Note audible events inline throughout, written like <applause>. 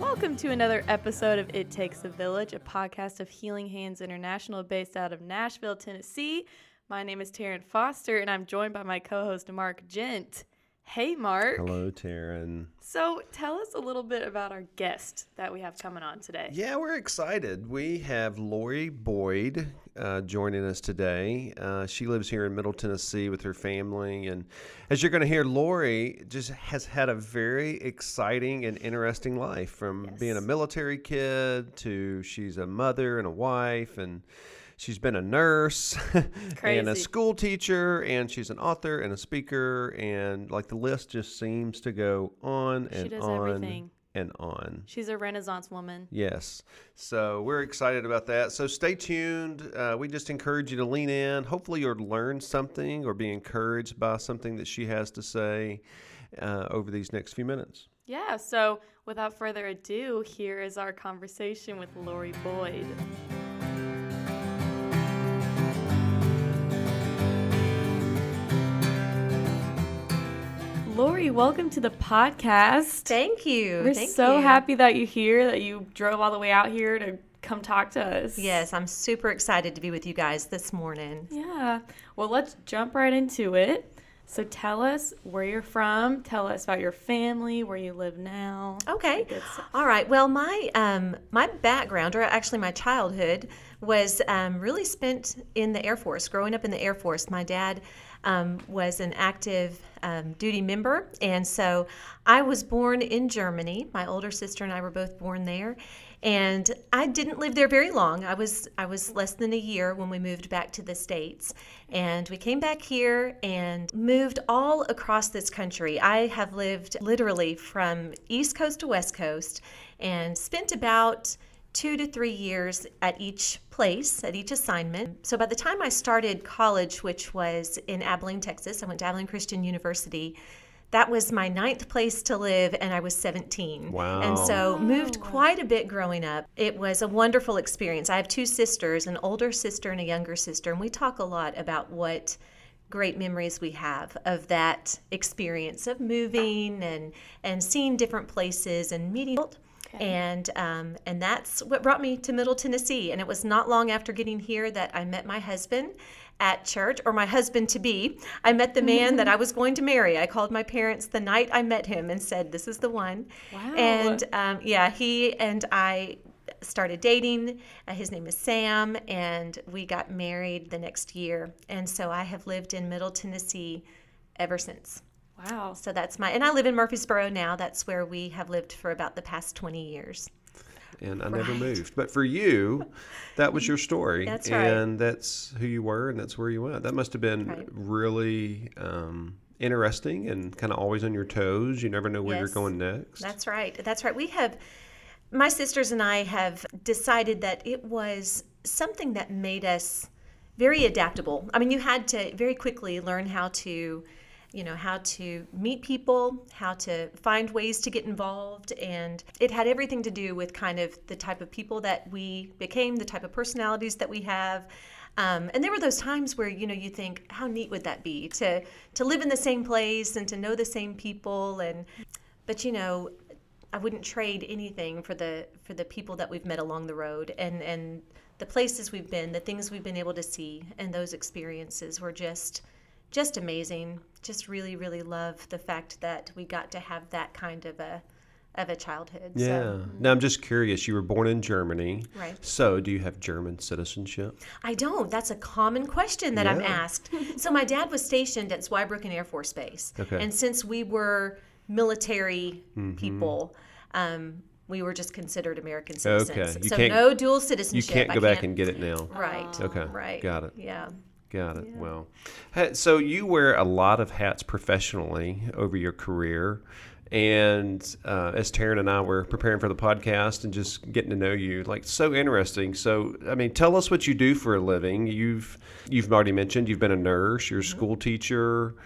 Welcome to another episode of It Takes a Village, a podcast of Healing Hands International based out of Nashville, Tennessee. My name is Taryn Foster, and I'm joined by my co host, Mark Gent. Hey, Mark. Hello, Taryn. So, tell us a little bit about our guest that we have coming on today. Yeah, we're excited. We have Lori Boyd uh, joining us today. Uh, she lives here in Middle Tennessee with her family. And as you're going to hear, Lori just has had a very exciting and interesting life from being a military kid to she's a mother and a wife. And she's been a nurse <laughs> and a school teacher. And she's an author and a speaker. And like the list just seems to go on and on everything. and on. She's a Renaissance woman. Yes. So we're excited about that. So stay tuned. Uh, we just encourage you to lean in. Hopefully, you'll learn something or be encouraged by something that she has to say uh, over these next few minutes. Yeah, so without further ado, here is our conversation with Lori Boyd. Lori, welcome to the podcast. Thank you. We're Thank so you. happy that you're here, that you drove all the way out here to come talk to us. Yes, I'm super excited to be with you guys this morning. Yeah. Well, let's jump right into it. So tell us where you're from. Tell us about your family, where you live now. Okay. All right. Well, my um, my background, or actually my childhood, was um, really spent in the Air Force. Growing up in the Air Force, my dad um, was an active um, duty member, and so I was born in Germany. My older sister and I were both born there, and I didn't live there very long. I was I was less than a year when we moved back to the states, and we came back here and moved all across this country. I have lived literally from East Coast to West Coast, and spent about two to three years at each place, at each assignment. So by the time I started college, which was in Abilene, Texas, I went to Abilene Christian University. That was my ninth place to live, and I was 17. Wow. And so moved quite a bit growing up. It was a wonderful experience. I have two sisters, an older sister and a younger sister, and we talk a lot about what great memories we have of that experience of moving and and seeing different places and meeting and um, and that's what brought me to Middle Tennessee. And it was not long after getting here that I met my husband at church, or my husband to be. I met the man that I was going to marry. I called my parents the night I met him and said, "This is the one." Wow. And um, yeah, he and I started dating. Uh, his name is Sam, and we got married the next year. And so I have lived in Middle Tennessee ever since. Wow. So that's my, and I live in Murfreesboro now. That's where we have lived for about the past 20 years. And I never moved. But for you, that was your story. That's right. And that's who you were, and that's where you went. That must have been Right. really um, interesting and kind of always on your toes. You never know where you're going next. That's right. That's right. We have, my sisters and I have decided that it was something that made us very adaptable. I mean, you had to very quickly learn how to, you know, how to meet people, how to find ways to get involved. And it had everything to do with kind of the type of people that we became, the type of personalities that we have. Um, and there were those times where you know you think, how neat would that be to to live in the same place and to know the same people and but you know I wouldn't trade anything for the for the people that we've met along the road and and the places we've been, the things we've been able to see, and those experiences were just just amazing. Just really, really love the fact that we got to have that kind of a of a childhood. yeah. So Now I'm just curious. You were born in Germany. Right. So do you have German citizenship? I don't. That's a common question that I'm asked. <laughs> so my dad was stationed at Zweibrücken Air Force Base, Okay. and since we were military people, um, we were just considered American citizens. Okay. You So no dual citizenship. You can't I go back and get it now. Right. Okay. Right. Got it. Yeah. Got it. Well, so you wear a lot of hats professionally over your career. And uh, as Taryn and I were preparing for the podcast and just getting to know you, like so interesting. So, I mean, tell us what you do for a living. You've you've already mentioned you've been a nurse, you're a school teacher,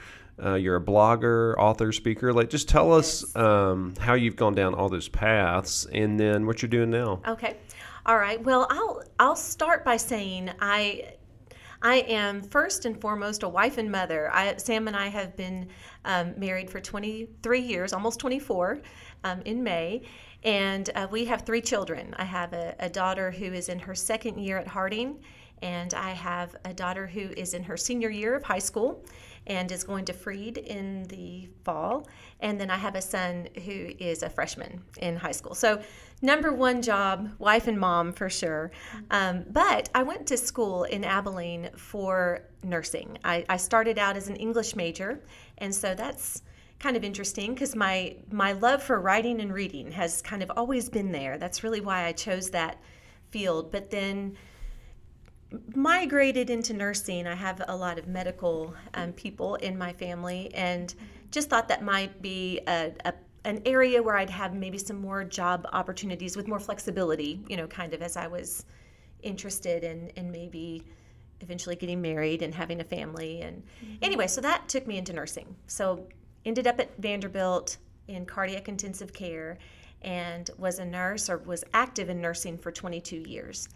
uh, you're a blogger, author, speaker. Like, just tell us um, how you've gone down all those paths, and then what you're doing now. Okay. All right. Well, I'll I'll start by saying I I am first and foremost a wife and mother. I, Sam and I have been um, married for 23 years, almost 24 um, in May. And uh, we have three children. I have a, a daughter who is in her second year at Harding, and I have a daughter who is in her senior year of high school and is going to Freed in the fall. And then I have a son who is a freshman in high school. So, number one job, wife and mom for sure. Um, but I went to school in Abilene for nursing. I, I started out as an English major, and so that's kind of interesting because my my love for writing and reading has kind of always been there. That's really why I chose that field. But then migrated into nursing. I have a lot of medical um, people in my family, and just thought that might be a, a an area where I'd have maybe some more job opportunities with more flexibility. You know, kind of as I was interested in in maybe eventually getting married and having a family. And mm-hmm. anyway, so that took me into nursing. So ended up at Vanderbilt in cardiac intensive care and was a nurse or was active in nursing for 22 years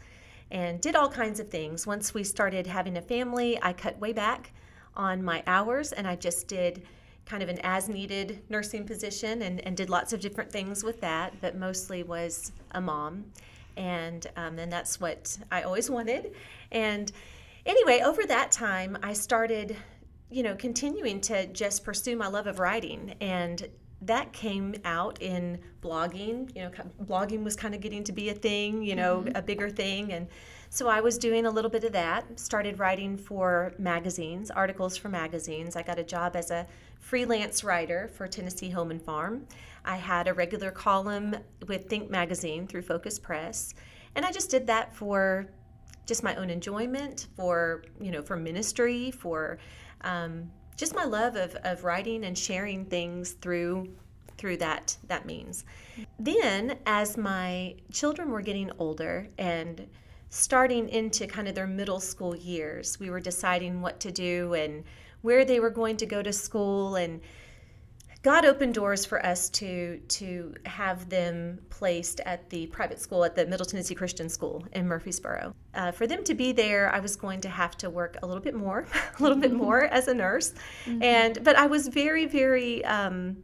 and did all kinds of things. Once we started having a family, I cut way back on my hours and I just did kind of an as needed nursing position and, and did lots of different things with that, but mostly was a mom. And, um, and that's what I always wanted. And anyway, over that time, I started, you know, continuing to just pursue my love of writing. And that came out in blogging. You know, blogging was kind of getting to be a thing, you know, mm-hmm. a bigger thing. And so I was doing a little bit of that, started writing for magazines, articles for magazines. I got a job as a freelance writer for Tennessee Home and Farm. I had a regular column with Think Magazine through Focus Press. And I just did that for just my own enjoyment, for, you know, for ministry, for um, just my love of, of writing and sharing things through through that that means. Then as my children were getting older and starting into kind of their middle school years, we were deciding what to do and where they were going to go to school and God opened doors for us to to have them placed at the private school at the Middle Tennessee Christian School in Murfreesboro. Uh, for them to be there, I was going to have to work a little bit more, <laughs> a little bit <laughs> more as a nurse, mm-hmm. and but I was very very. Um,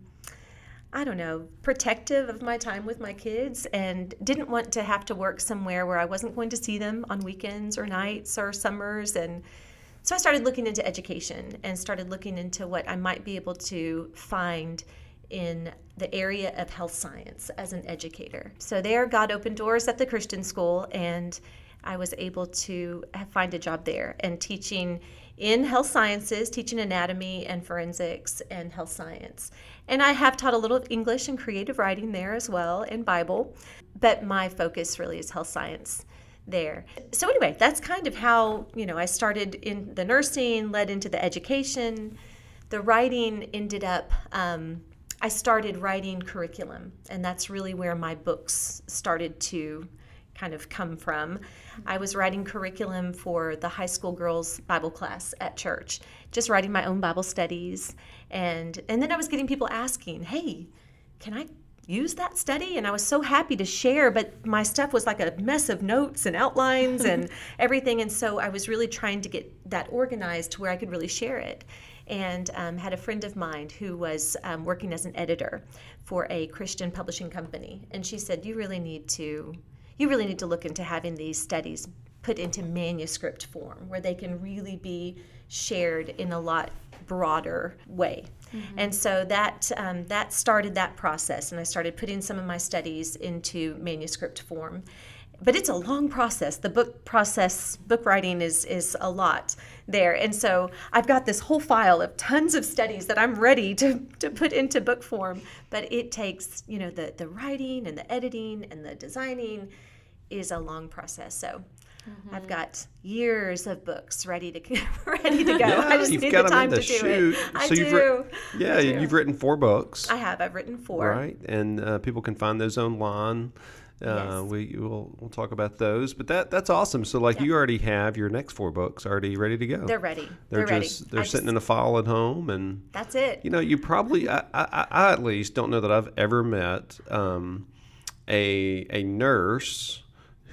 I don't know, protective of my time with my kids and didn't want to have to work somewhere where I wasn't going to see them on weekends or nights or summers and so I started looking into education and started looking into what I might be able to find in the area of health science as an educator. So there, God opened doors at the Christian school, and I was able to find a job there and teaching in health sciences, teaching anatomy and forensics and health science. And I have taught a little English and creative writing there as well, and Bible, but my focus really is health science there. So anyway, that's kind of how, you know, I started in the nursing, led into the education. The writing ended up um, I started writing curriculum, and that's really where my books started to kind of come from. I was writing curriculum for the high school girls Bible class at church, just writing my own Bible studies, and and then I was getting people asking, "Hey, can I use that study and I was so happy to share, but my stuff was like a mess of notes and outlines and <laughs> everything. And so I was really trying to get that organized to where I could really share it. And um, had a friend of mine who was um, working as an editor for a Christian publishing company. And she said, You really need to. You really need to look into having these studies put into manuscript form where they can really be shared in a lot broader way. Mm-hmm. And so that um, that started that process, and I started putting some of my studies into manuscript form. But it's a long process. The book process, book writing is is a lot there, and so I've got this whole file of tons of studies that I'm ready to to put into book form. But it takes you know the the writing and the editing and the designing is a long process. So Mm-hmm. I've got years of books ready to <laughs> ready to go. Yeah, I just you've need got the time them to in the do it. I so do. You've writ- yeah, I do. you've written four books. I have. I've written four. Right, and uh, people can find those online. Uh, Yes. We will we'll talk about those, but that that's awesome. So like Yeah. you already have your next four books already ready to go. They're ready. They're, They're, just ready. they're I sitting just- in a file at home, and That's it. you know you probably I, I, I at least don't know that I've ever met um, a a nurse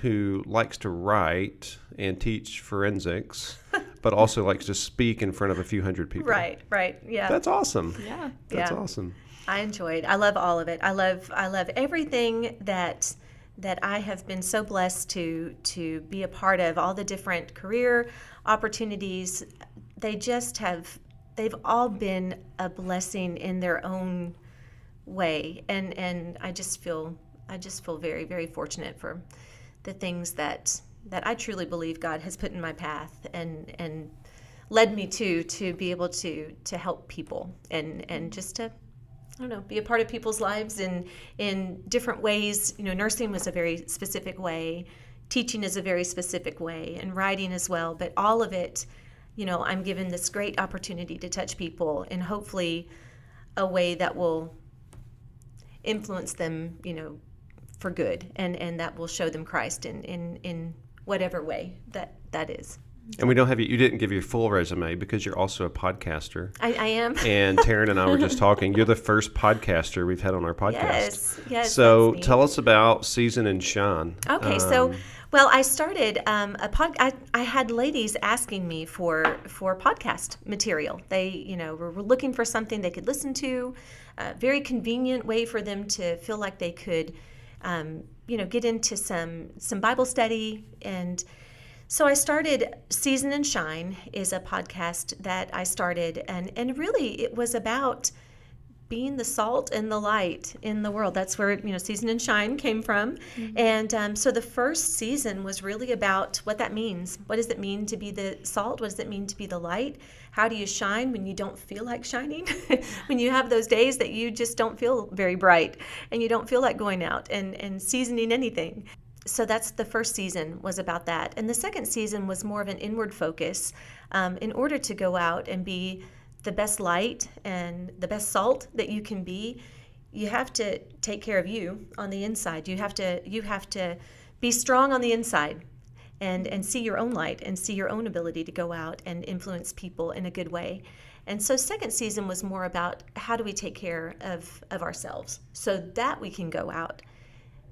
who likes to write and teach forensics, <laughs> but also likes to speak in front of a few hundred people. Right, right. Yeah. That's awesome. Yeah. That's Yeah. awesome. I enjoyed. I love all of it. I love I love everything that that I have been so blessed to to be a part of. All the different career opportunities, they just have they've all been a blessing in their own way. And and I just feel I just feel very very fortunate for the things that that I truly believe God has put in my path and and led me to to be able to to help people and and just to I don't know, be a part of people's lives in in different ways. You know, nursing was a very specific way, teaching is a very specific way, and writing as well. But all of it, you know, I'm given this great opportunity to touch people in hopefully a way that will influence them, you know, for good, and and that will show them Christ in in in whatever way that that is. And we don't have you. You didn't give your full resume because you're also a podcaster. I, I am. <laughs> And Taryn and I were just talking. You're the first podcaster we've had on our podcast. Yes, yes. So tell us about Season and Shine. Okay, so Um, well, I started um, a pod. I, I had ladies asking me for for podcast material. They, you know, were, were looking for something they could listen to, a very convenient way for them to feel like they could, um, you know, get into some some Bible study and. So I started Season and Shine is a podcast that I started and and really it was about being the salt and the light in the world. That's where you know season and shine came from. And um, so the first season was really about what that means. What does it mean to be the salt? What does it mean to be the light? How do you shine when you don't feel like shining? <laughs> when you have those days that you just don't feel very bright and you don't feel like going out and and seasoning anything. So that's the first season was about that, and the second season was more of an inward focus. Um, in order to go out and be the best light and the best salt that you can be you have to take care of you on the inside. You have to you have to be strong on the inside and and see your own light and see your own ability to go out and influence people in a good way. And so second season was more about how do we take care of of ourselves so that we can go out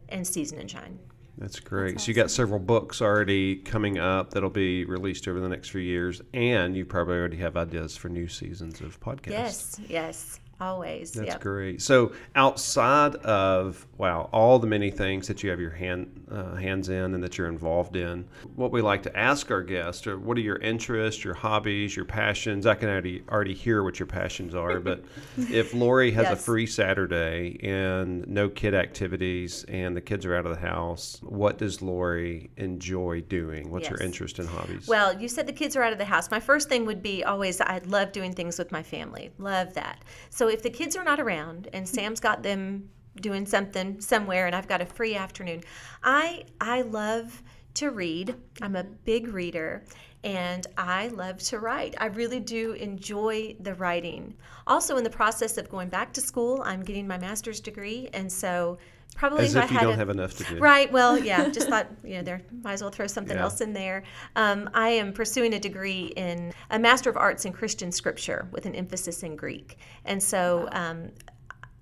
and season and shine That's great. so you got several books already coming up that'll be released over the next few years, and you probably already have ideas for new seasons of podcasts. yes yes always That's yep. great. So outside of wow, all the many things that you have your hand uh, hands in and that you're involved in, what we like to ask our guests are what are your interests, your hobbies, your passions. I can already already hear what your passions are, but <laughs> if Lori has a free Saturday and no kid activities and the kids are out of the house, what does Lori enjoy doing? What's her Yes. interest in hobbies? Well, you said the kids are out of the house. My first thing would be always I love doing things with my family. Love that. So if the kids are not around and Sam's got them doing something somewhere and I've got a free afternoon, I I love to read. I'm a big reader and I love to write. I really do enjoy the writing. Also in the process of going back to school, I'm getting my master's degree and so probably As if if I you had don't a- have enough to do. Right. Well, <laughs> yeah. Just thought, you know, there might as well throw something Yeah. else in there. Um, I am pursuing a degree in a Master of Arts in Christian Scripture with an emphasis in Greek, and so um,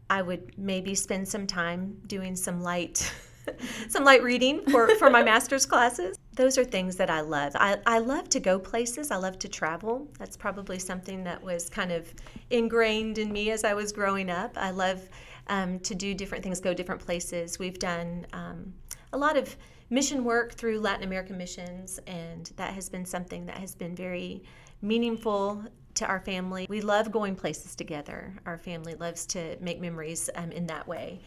I would maybe spend some time doing some light. <laughs> some light reading for, for my <laughs> master's classes. Those are things that I love. I, I love to go places. I love to travel. That's probably something that was kind of ingrained in me as I was growing up. I love um, to do different things, go different places. We've done um, a lot of mission work through Latin American missions, and that has been something that has been very meaningful to our family. We love going places together. Our family loves to make memories um, in that way.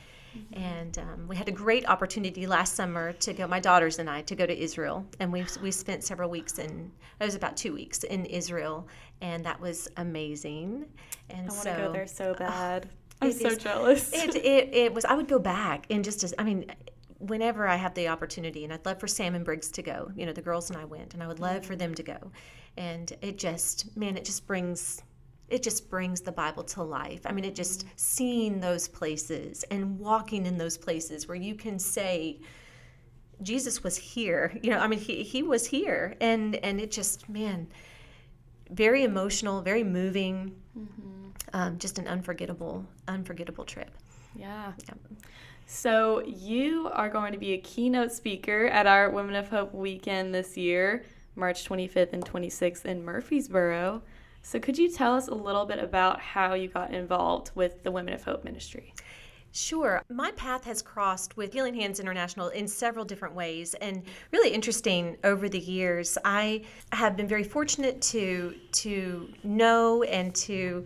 And um, we had a great opportunity last summer to go, my daughters and I, to go to Israel. And we, we spent several weeks in, it was about two weeks in Israel, and that was amazing. And I want so to go there so bad. I'm it so is- jealous. it, it, it was, I would go back and just, as, I mean, whenever I have the opportunity, and I'd love for Sam and Briggs to go. You know, the girls and I went, and I would love for them to go. And it just, man, it just brings, it just brings the Bible to life. I mean, it just mm-hmm. seeing those places and walking in those places where you can say, Jesus was here. You know, I mean, he, he was here, and and it just, man, very emotional, very moving. Mm-hmm. Um, just an unforgettable, unforgettable trip. Yeah. Yep. So you are going to be a keynote speaker at our Women of Hope weekend this year. March 25th and 26th in Murfreesboro. So, could you tell us a little bit about how you got involved with the Women of Hope ministry? Sure. My path has crossed with Healing Hands International in several different ways and really interesting over the years. I have been very fortunate to to know and to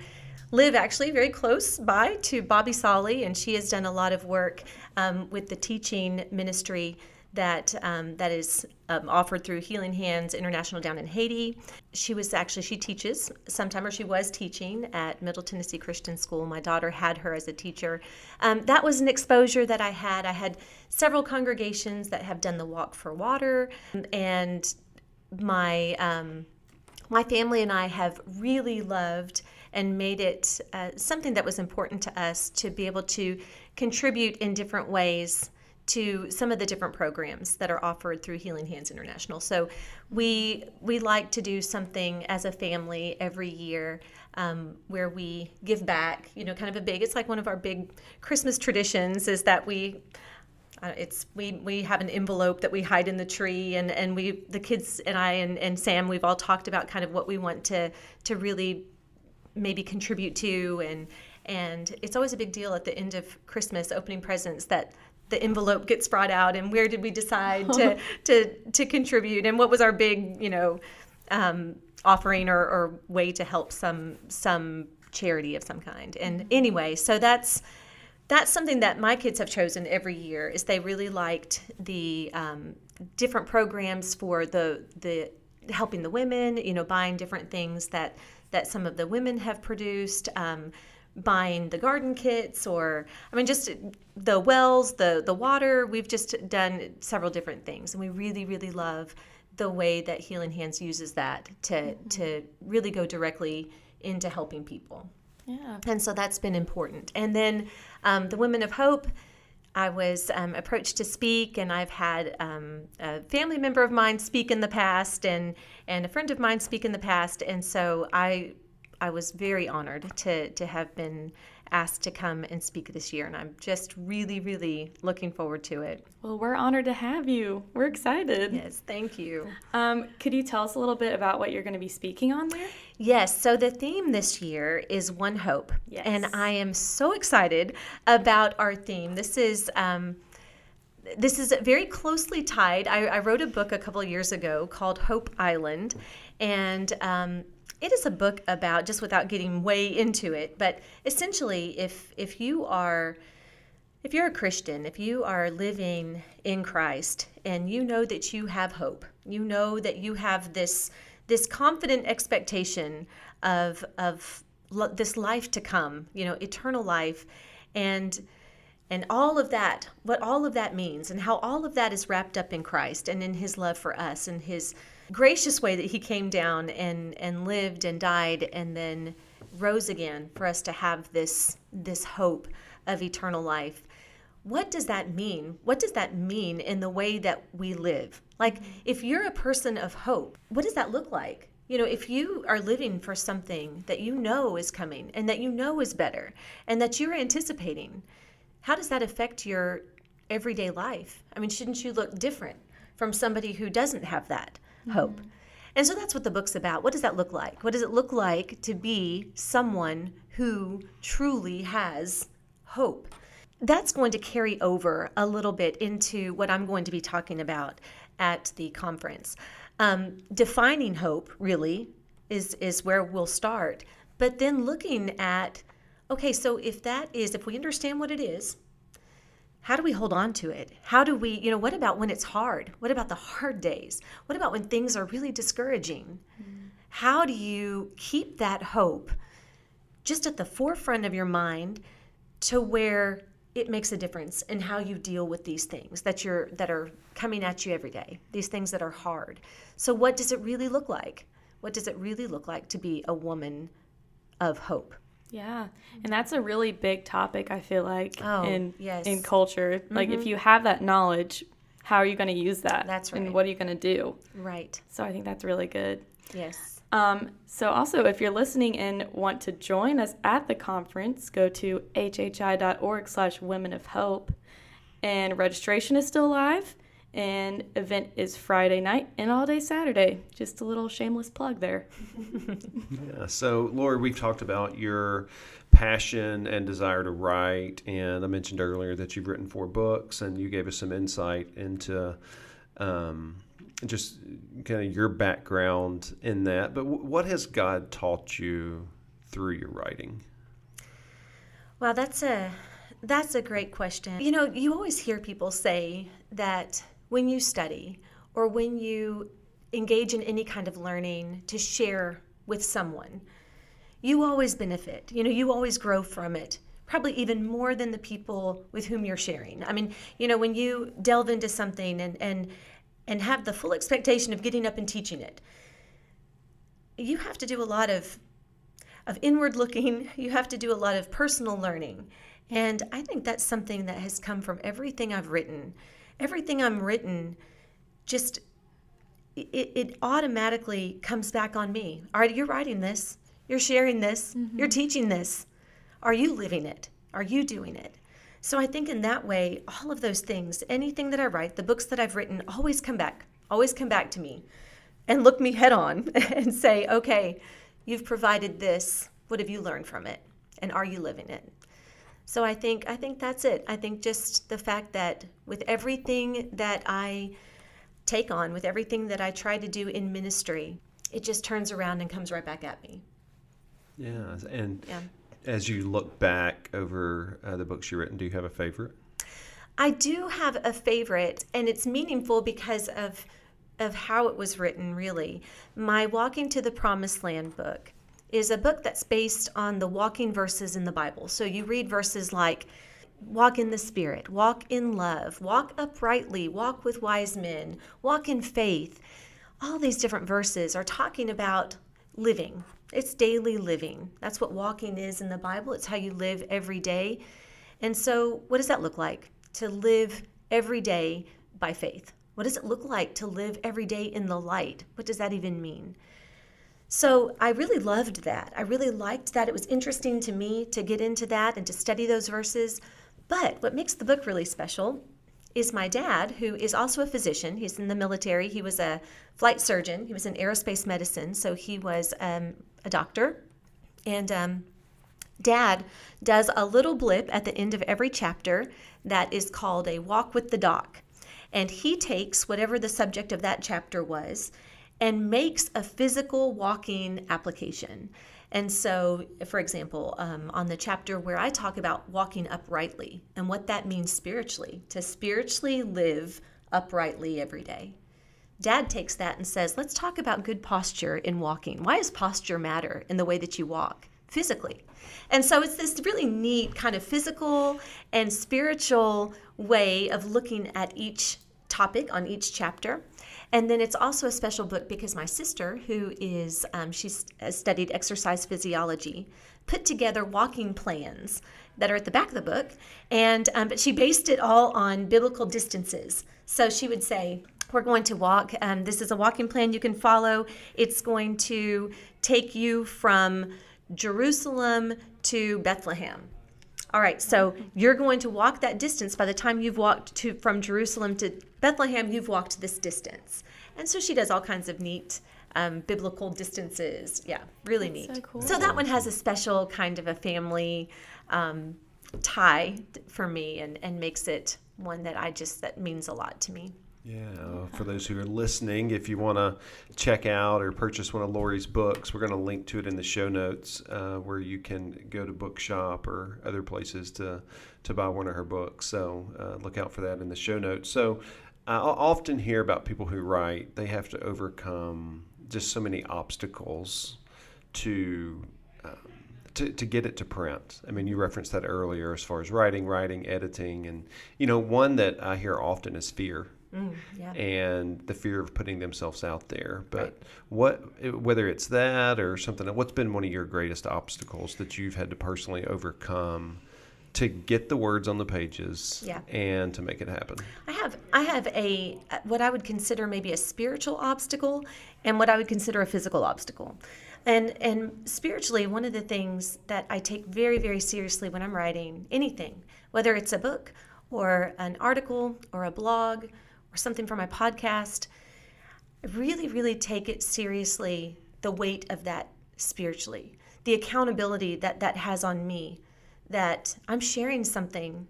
live actually very close by to Bobby Solly, and she has done a lot of work um, with the teaching ministry that um, that is um, offered through Healing Hands International down in Haiti. She was actually she teaches sometime or she was teaching at Middle Tennessee Christian School. My daughter had her as a teacher. Um, that was an exposure that I had. I had several congregations that have done the Walk for Water, and my um, my family and I have really loved and made it uh, something that was important to us to be able to contribute in different ways to some of the different programs that are offered through Healing Hands International. So we we like to do something as a family every year um, where we give back. You know, kind of a big. It's like one of our big Christmas traditions is that we. Uh, it's we we have an envelope that we hide in the tree and and we the kids and I and, and Sam we've all talked about kind of what we want to to really maybe contribute to and and it's always a big deal at the end of Christmas opening presents that the envelope gets brought out and where did we decide to <laughs> to to contribute and what was our big you know um, offering or, or way to help some some charity of some kind. And anyway so that's that's something that my kids have chosen every year is they really liked the um, different programs for the the helping the women you know buying different things that that some of the women have produced um, buying the garden kits or i mean just the wells the the water we've just done several different things. And we really really love the way that healing hands uses that to mm-hmm. to really go directly into helping people. Yeah. And so that's been important. And then um, the women of hope I was um, approached to speak, and I've had um, a family member of mine speak in the past, and and a friend of mine speak in the past, and so I I was very honored to to have been asked to come and speak this year, and I'm just really, really looking forward to it. Well, we're honored to have you. We're excited. Yes, thank you. Um, could you tell us a little bit about what you're going to be speaking on there? Yes, so the theme this year is One Hope. Yes. And I am so excited about our theme. This is. Um, this is very closely tied. I, I, wrote a book a couple of years ago called Hope Island, and um, it is a book about just without getting way into it, but essentially, if if you are if you're a Christian, if you are living in Christ and you know that you have hope, you know that you have this this confident expectation of of lo- this life to come, you know, eternal life, and and all of that, what all of that means, and how all of that is wrapped up in Christ and in His love for us and His gracious way that he came down and and lived and died and then rose again for us to have this this hope of eternal life. What does that mean? What does that mean in the way that we live? Like if you're a person of hope what does that look like? You know if you are living for something that you know is coming and that you know is better and that you're anticipating how does that affect your everyday life? I mean shouldn't you look different from somebody who doesn't have that hope. And so that's what the book's about. What does that look like? What does it look like to be someone who truly has hope? That's going to carry over a little bit into what I'm going to be talking about at the conference. Um, defining hope really is is where we'll start, but then looking at okay, so if that is if we understand what it is, how do we hold on to it? How do we, you know, what about when it's hard? What about the hard days? What about when things are really discouraging? Mm. How do you keep that hope just at the forefront of your mind to where it makes a difference in how you deal with these things that you're that are coming at you every day, these things that are hard. So what does it really look like? What does it really look like to be a woman of hope? Yeah, and that's a really big topic. I feel like oh, in yes. in culture, mm-hmm. like if Mm-hmm. you have that knowledge, how are you going to use that? That's right. And what are you going to do? Right. So I think that's really good. Yes. Um, so also, if you're listening and want to join us at the conference, go to hhi.org/slash Women of Hope, and registration is still live. And event is Friday night and all day Saturday. Just a little shameless plug there. <laughs> Yeah. So, Lori, we've talked about your passion and desire to write, and I mentioned earlier that you've written four books, and you gave us some insight into um, just kind of your background in that. But w- what has God taught you through your writing? Well, that's a that's a great question. You know, you always hear people say that when you study or when you engage in any kind of learning to share with someone, you always benefit. You know, you always grow from it. Probably even more than the people with whom you're sharing. I mean, you know, when you delve into something and and and have the full expectation of getting up and teaching it, you have to do a lot of of inward looking. <laughs> You have to do a lot of personal learning. And I think that's something that has come from everything I've written. Everything I'm written just it, it automatically comes back on me. All right, you're writing this, you're sharing this, you're mm-hmm. teaching this. Are you living it? Are you doing it? So I think in that way, all of those things, anything that I write, the books that I've written, always come back, always come back to me and look me head on <laughs> and say, okay, you've provided this. What have you learned from it? And are you living it? So I think I think that's it. I think just the fact that with everything that I take on, with everything that I try to do in ministry, it just turns around and comes right back at me. Yeah. And Yeah. as you look back over uh, the books you've written, do you have a favorite? I do have a favorite, and it's meaningful because of of how it was written. Really, my Walking to the Promised Land book is a book that's based on the walking verses in the Bible. So you read verses like. Walk in the Spirit, walk in love, walk uprightly, walk with wise men, walk in faith. All these different verses are talking about living. It's daily living. That's what walking is in the Bible. It's how you live every day. And so, what does that look like? To live every day by faith. What does it look like to live every day in the light? What does that even mean? So, I really loved that. I really liked that. It was interesting to me to get into that and to study those verses. But what makes the book really special is my dad, who is also a physician. He's in the military. He was a flight surgeon. He was in aerospace medicine, so he was um, a doctor. And um, Dad does a little blip at the end of every chapter that is called a walk with the doc. And he takes whatever the subject of that chapter was and makes a physical walking application. And so, for example, um, on the chapter where I talk about walking uprightly and what that means spiritually, to spiritually live uprightly every day. Dad takes that and says, let's talk about good posture in walking. Why does posture matter in the way that you walk physically? And so it's this really neat kind of physical and spiritual way of looking at each topic on each chapter. And then it's also a special book because my sister, who is, um, she's studied exercise physiology, put together walking plans that are at the back of the book. And, um, but she based it all on biblical distances. So she would say, we're going to walk. Um, this is a walking plan you can follow. It's going to take you from Jerusalem to Bethlehem. All right, so you're going to walk that distance. By the time you've walked to from Jerusalem to Bethlehem, you've walked this distance. And so she does all kinds of neat um, biblical distances. Yeah, really neat. so cool. that one has a special kind of a family um, tie for me, and and makes it one that I just that means a lot to me. Yeah, for those who are listening, if you want to check out or purchase one of Lori's books, we're going to link to it in the show notes uh, where you can go to Bookshop or other places to, to buy one of her books. So uh, look out for that in the show notes. So I often hear about people who write, they have to overcome just so many obstacles to. Um, to, to get it to print. I mean, you referenced that earlier as far as writing, writing, editing, and you know, one that I hear often is fear Mm, yeah. and the fear of putting themselves out there. But Right. what, whether it's that or something, what's been one of your greatest obstacles that you've had to personally overcome to get the words on the pages Yeah. and to make it happen? I have I have a what I would consider maybe a spiritual obstacle and what I would consider a physical obstacle. And and spiritually one of the things that I take very very seriously when I'm writing anything, whether it's a book or an article or a blog or something for my podcast, I really, really take it seriously the weight of that spiritually, the accountability that that has on me, that I'm sharing something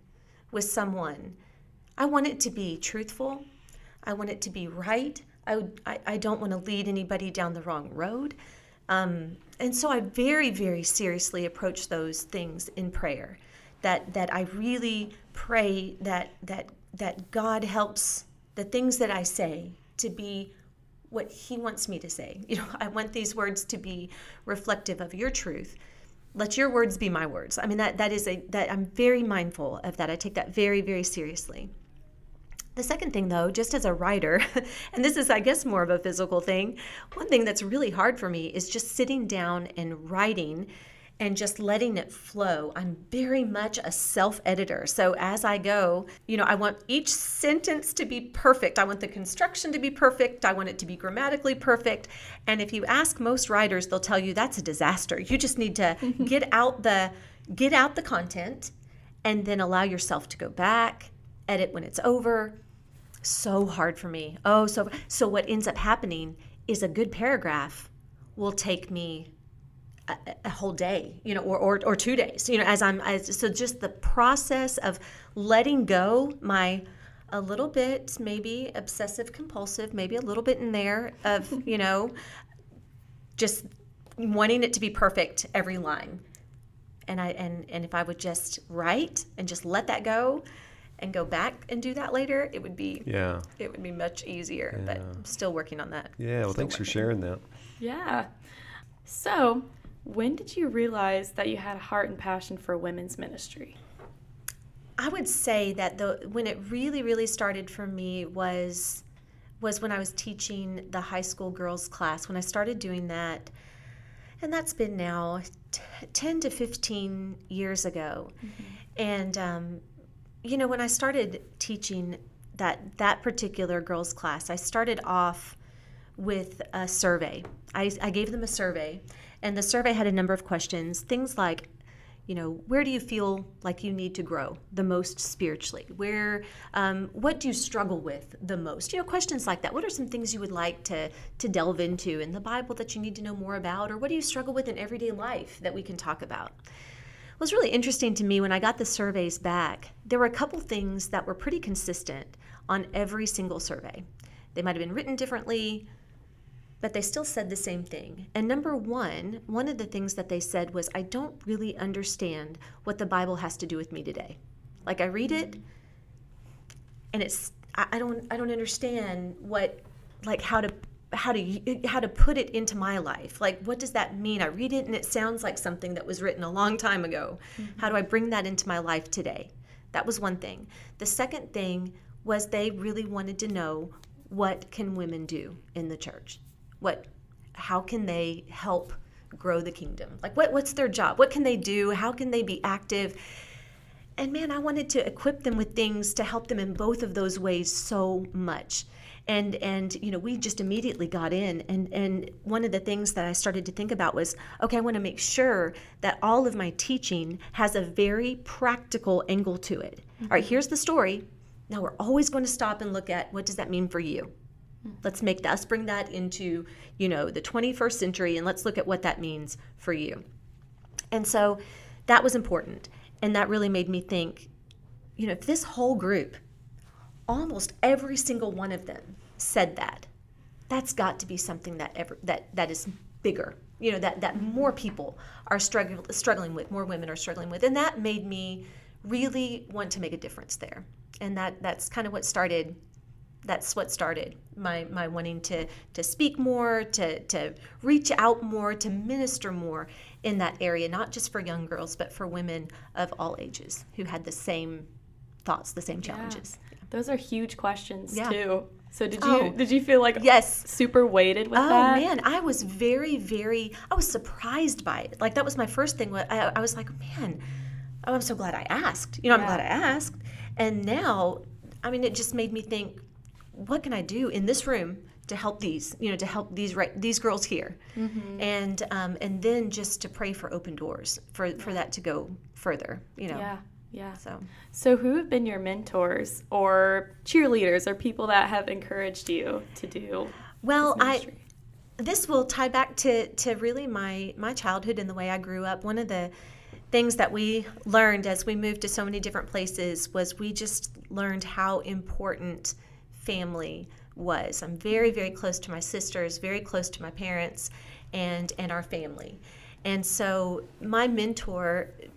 with someone. I want it to be truthful. I want it to be right. I, I, I don't want to lead anybody down the wrong road. Um, and so I very, very seriously approach those things in prayer. That that I really pray that that that God helps the things that I say to be what He wants me to say. <laughs> You know, I want these words to be reflective of Your truth. Let Your words be my words. I mean that that is a that I'm very mindful of that. I take that very, very seriously. The second thing, though, just as a writer, <laughs> and this is, I guess, more of a physical thing, one thing that's really hard for me is just sitting down and writing and just letting it flow. I'm very much a self editor. So as I go, you know, I want each sentence to be perfect. I want the construction to be perfect. I want it to be grammatically perfect. And if you ask most writers, they'll tell you that's a disaster. You just need to <laughs> get out the get out the content and then allow yourself to go back, edit when it's over, so hard for me. Oh, so so what ends up happening is a good paragraph will take me a, a whole day, you know, or, or or two days, you know, as I'm as so just the process of letting go my a little bit maybe obsessive compulsive, maybe a little bit in there of, you <laughs> know, just wanting it to be perfect every line. And I and and if I would just write and just let that go, and go back and do that later, it would be Yeah. it would be much easier. But I'm still working on that. Yeah. Well, Still thanks for sharing that. Yeah. So, when did you realize that you had a heart and passion for women's ministry? I would say that the when it really really started for me was was when I was teaching the high school girls class. When I started doing that and that's been now t- 10 to 15 years ago. And um, you know when I started teaching that that particular girls class I started off with a survey. I, I gave them a survey and the survey had a number of questions things like you know where do you feel like you need to grow the most spiritually? Where um, what do you struggle with the most? You know questions like that. What are some things you would like to to delve into in the bible that you need to know more about or what do you struggle with in everyday life that we can talk about? It was really interesting to me when i got the surveys back there were a couple things that were pretty consistent on every single survey. They might have been written differently but they still said the same thing. And number one, one of the things that they said was, I don't really understand what the Bible has to do with me today. Like I read it, and it's I, I don't I don't understand what like how to how to how to put it into my life. Like what does that mean? I read it and it sounds like something that was written a long time ago. Mm-hmm. How do I bring that into my life today? That was one thing. The second thing was they really wanted to know what can women do in the church? What how can they help grow the kingdom? Like what what's their job? What can they do? How can they be active? And man, I wanted to equip them with things to help them in both of those ways so much. And and you know, we just immediately got in and and one of the things that I started to think about was, okay, I want to make sure that all of my teaching has a very practical angle to it. All right, mm-hmm. here's the story. Now we're always going to stop and look at what does that mean for you? Let's make us bring that into, you know, the 21st century and let's look at what that means for you. And so that was important. And that really made me think, you know, if this whole group, almost every single one of them said that, that's got to be something that ever that that is bigger. You know, that that more people are struggling struggling with, more women are struggling with. And that made me really want to make a difference there. And that that's kind of what started that's what started my my wanting to to speak more, to to reach out more, to minister more in that area, not just for young girls, but for women of all ages who had the same thoughts, the same challenges. Those are huge questions Yeah. too. So did you Oh. did you feel like Yes. super weighted with Oh that? Oh man, I was very, very. I was surprised by it. Like that was my first thing. I, I was like, man, oh, I'm so glad I asked. You know, I'm glad I asked. And now, I mean, it just made me think, what can I do in this room to help these? You know, to help these right these girls here, Mm-hmm. and um, and then just to pray for open doors for for that to go further. You know. Yeah. Yeah. So So, who have been your mentors or cheerleaders or people that have encouraged you to do? well, this I this will tie back to to really my my childhood and the way I grew up. One of the things that we learned as we moved to so many different places was we just learned how important family was. I'm very very close to my sisters, very close to my parents and and our family. And so my mentor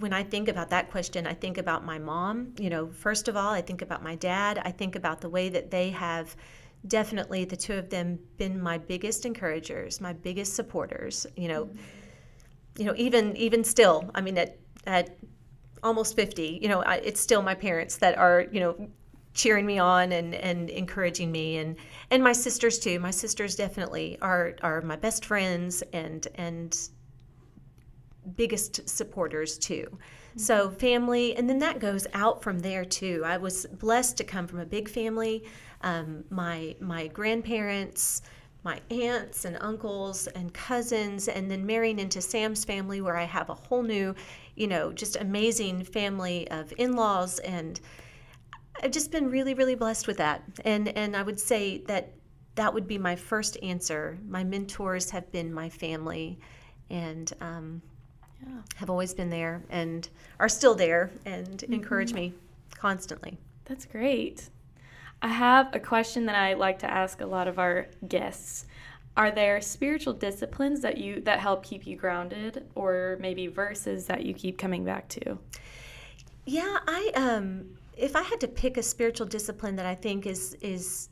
when I think about that question, I think about my mom, you know, first of all, I think about my dad, I think about the way that they have definitely the two of them been my biggest encouragers, my biggest supporters. You know, you know, even even still, I mean, at at almost fifty, you know, I, it's still my parents that are, you know, cheering me on and and encouraging me, and and my sisters too. My sisters definitely are are my best friends and and biggest supporters too. So family, and then that goes out from there too. I was blessed to come from a big family. Um, my my grandparents, my aunts and uncles and cousins, and then marrying into Sam's family, where I have a whole new, you know, just amazing family of in-laws, and I've just been really, really blessed with that. And and I would say that that would be my first answer. My mentors have been my family, and um, have always been there and are still there and encourage me constantly. That's great. I have a question that I like to ask a lot of our guests. Are there spiritual disciplines that you that help keep you grounded or maybe verses that you keep coming back to? Yeah, I um if I had to pick a spiritual discipline that I think is is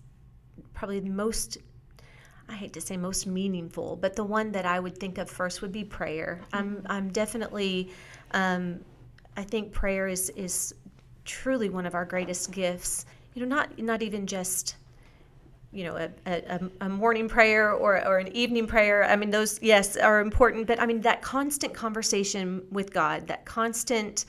probably the most I hate to say most meaningful, but the one that I would think of first would be prayer. I'm I'm definitely um, I think prayer is is truly one of our greatest gifts. You know, not not even just you know a, a, a morning prayer or, or an evening prayer i mean those yes are important but i mean that constant conversation with god that constant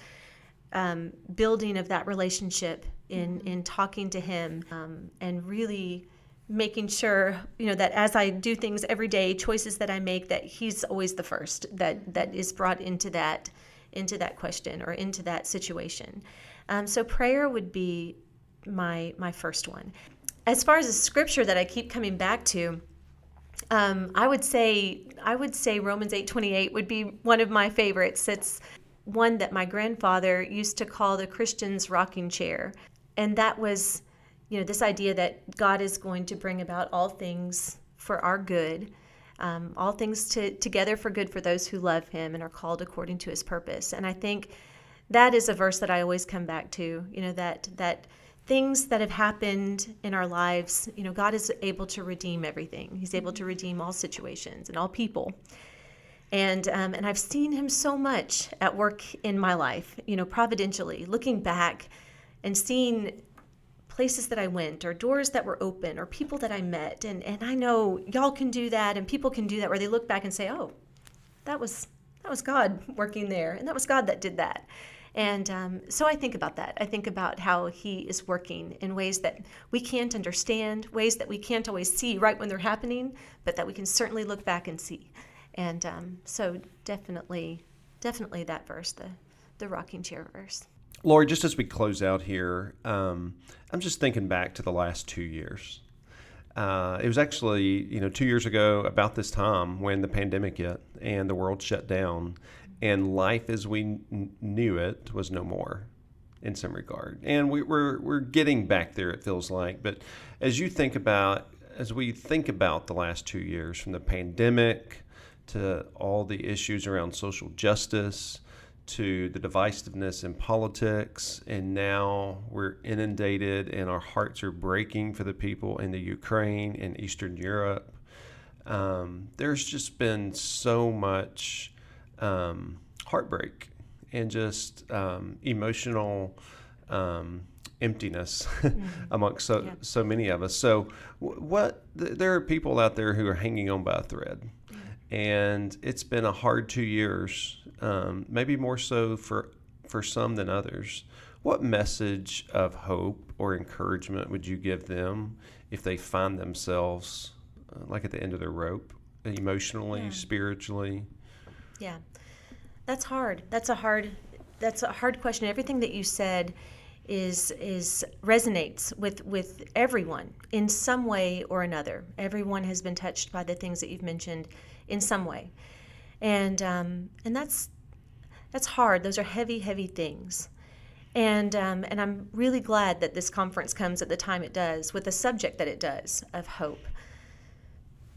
um, building of that relationship in in talking to him um, and really making sure you know that as I do things every day, choices that I make, that he's always the first that that is brought into that into that question or into that situation. Um, so prayer would be my my first one. As far as the scripture that I keep coming back to, um, I would say I would say Romans eight twenty eight would be one of my favorites. It's one that my grandfather used to call the Christian's rocking chair, and that was, you know, this idea that God is going to bring about all things for our good, um, all things to, together for good for those who love Him and are called according to His purpose. And I think that is a verse that I always come back to. You know that that things that have happened in our lives, you know, God is able to redeem everything. He's able to redeem all situations and all people. And um, and I've seen Him so much at work in my life. You know, providentially looking back and seeing places that I went or doors that were open or people that I met. And, and I know y'all can do that and people can do that where they look back and say, oh, that was that was God working there and that was God that did that. And um, so I think about that. I think about how He is working in ways that we can't understand, ways that we can't always see right when they're happening, but that we can certainly look back and see. And um, so definitely, definitely that verse, the the rocking chair verse. Lori, just as we close out here, um, I'm just thinking back to the last two years. Uh, it was actually, you know, two years ago about this time when the pandemic hit and the world shut down, and life as we n- knew it was no more, in some regard. And we, we're we're getting back there. It feels like, but as you think about, as we think about the last two years, from the pandemic to all the issues around social justice to the divisiveness in politics, and now we're inundated and our hearts are breaking for the people in the Ukraine and Eastern Europe. Um, there's just been so much um, heartbreak and just um, emotional um, emptiness <laughs> amongst so, Yeah. so many of us. So, what th- there are people out there who are hanging on by a thread and it's been a hard two years, um, maybe more so for for some than others. What message of hope or encouragement would you give them if they find themselves uh, like at the end of their rope, emotionally, Yeah. spiritually? Yeah, that's hard. That's a hard, that's a hard question. Everything that you said is is resonates with with everyone in some way or another. Everyone has been touched by the things that you've mentioned in some way, and um, and that's that's hard. Those are heavy, heavy things. And, um, and I'm really glad that this conference comes at the time it does, with the subject that it does of hope.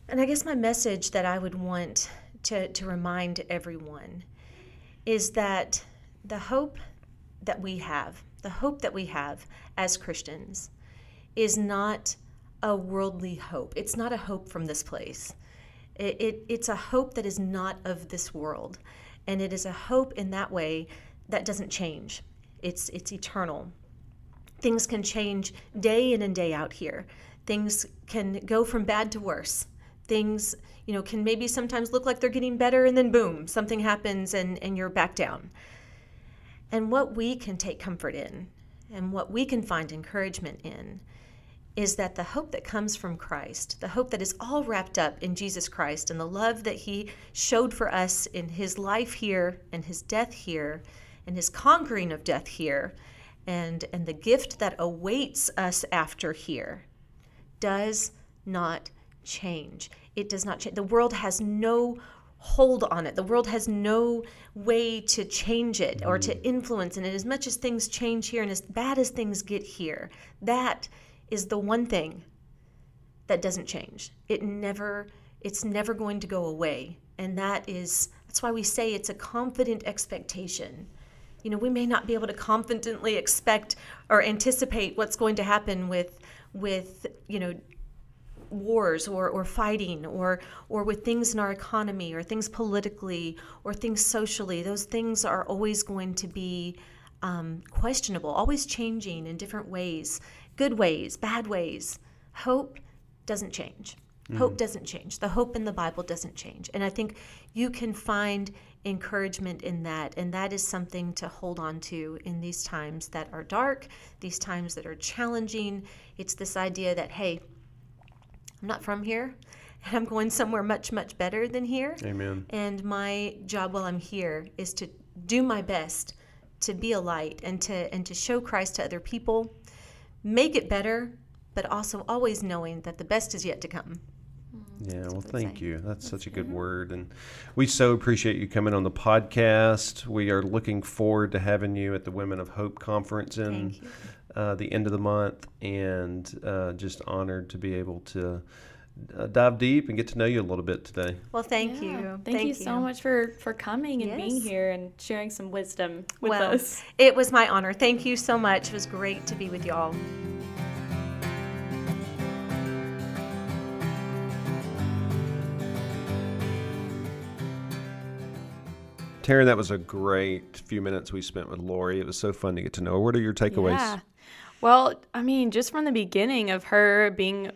And I guess my message that I would want to, to remind everyone is that the hope that we have, the hope that we have as Christians, is not a worldly hope. It's not a hope from this place. It, it, it's a hope that is not of this world. And it is a hope in that way that doesn't change it's it's eternal. Things can change day in and day out here. Things can go from bad to worse. Things, you know, can maybe sometimes look like they're getting better and then boom, something happens and, and you're back down. And what we can take comfort in and what we can find encouragement in is that the hope that comes from Christ, the hope that is all wrapped up in Jesus Christ and the love that He showed for us in His life here and His death here, and his conquering of death here and, and the gift that awaits us after here does not change. It does not change. The world has no hold on it. The world has no way to change it or to mm. influence it. And as much as things change here and as bad as things get here, that is the one thing that doesn't change. It never it's never going to go away. And that is that's why we say it's a confident expectation you know, we may not be able to confidently expect or anticipate what's going to happen with with you know wars or, or fighting or or with things in our economy or things politically or things socially those things are always going to be um, questionable always changing in different ways good ways bad ways hope doesn't change mm. hope doesn't change the hope in the bible doesn't change and i think you can find encouragement in that. And that is something to hold on to in these times that are dark, these times that are challenging. It's this idea that, hey, I'm not from here <laughs> and I'm going somewhere much, much better than here. Amen. And my job while I'm here is to do my best to be a light and to and to show Christ to other people, make it better, but also always knowing that the best is yet to come. Yeah, well, thank you. That's such a good word. And we so appreciate you coming on the podcast. We are looking forward to having you at the Women of Hope conference in uh, the end of the month and uh, just honored to be able to. Uh, dive deep and get to know you a little bit today. Well, thank Yeah. you. Thank, Thank you so much for for coming and being here and sharing some wisdom with well, us. it was my honor. Thank you so much. It was great to be with y'all. Taryn, that was a great few minutes we spent with Lori. It was so fun to get to know her. What are your takeaways? Yeah. Well, I mean, just from the beginning of her being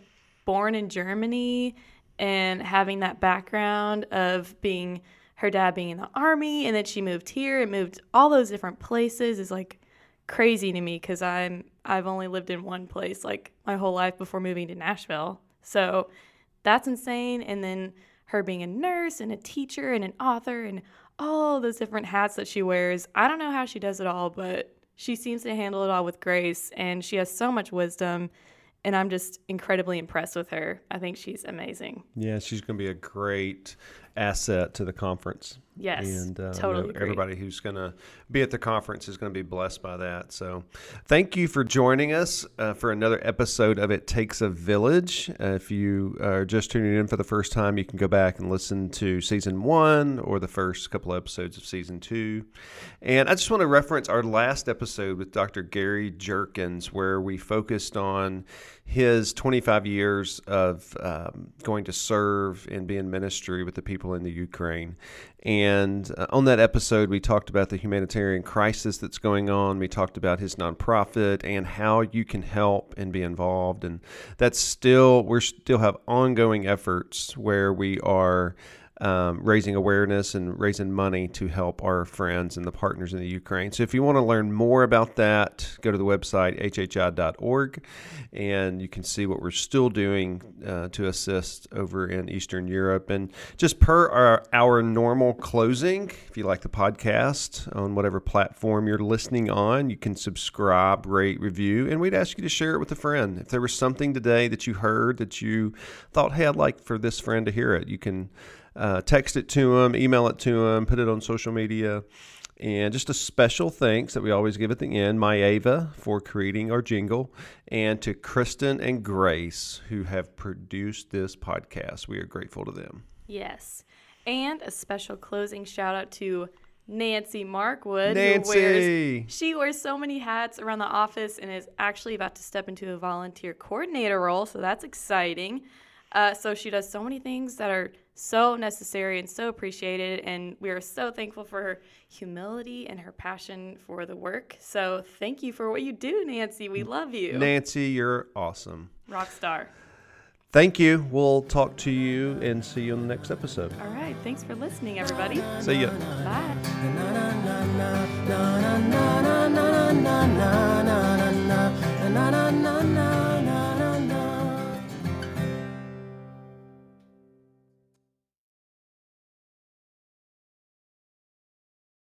born in Germany and having that background of being her dad being in the army and then she moved here and moved all those different places is like crazy to me because I'm I've only lived in one place like my whole life before moving to Nashville. So that's insane. And then her being a nurse and a teacher and an author and all those different hats that she wears. I don't know how she does it all, but she seems to handle it all with grace and she has so much wisdom. And I'm just incredibly impressed with her. I think she's amazing. Yeah, she's going to be a great asset to the conference. Yes, and uh, totally know agree. everybody who's going to be at the conference is going to be blessed by that. So, thank you for joining us uh, for another episode of It Takes a Village. Uh, if you are just tuning in for the first time, you can go back and listen to season one or the first couple episodes of season two. And I just want to reference our last episode with Dr. Gary Jerkins, where we focused on his 25 years of um, going to serve and be in ministry with the people in the Ukraine. And uh, on that episode, we talked about the humanitarian crisis that's going on. We talked about his nonprofit and how you can help and be involved. And that's still, we're still have ongoing efforts where we are um, raising awareness and raising money to help our friends and the partners in the Ukraine. So if you want to learn more about that, go to the website hhi.org and you can see what we're still doing uh, to assist over in Eastern Europe. And just per our, our normal closing, if you like the podcast on whatever platform you're listening on, you can subscribe, rate, review, and we'd ask you to share it with a friend. If there was something today that you heard that you thought, hey, I'd like for this friend to hear it, you can uh, text it to them, email it to them, put it on social media. And just a special thanks that we always give at the end, my Ava for creating our jingle, and to Kristen and Grace who have produced this podcast. We are grateful to them. Yes. And a special closing shout out to Nancy Markwood. Nancy! Wears, she wears so many hats around the office and is actually about to step into a volunteer coordinator role. So that's exciting. Uh, so she does so many things that are so necessary and so appreciated. And we are so thankful for her humility and her passion for the work. So thank you for what you do, Nancy. We love you. Nancy, you're awesome. Rock star. Thank you. We'll talk to you and see you on the next episode. All right. Thanks for listening, everybody. See ya. Bye.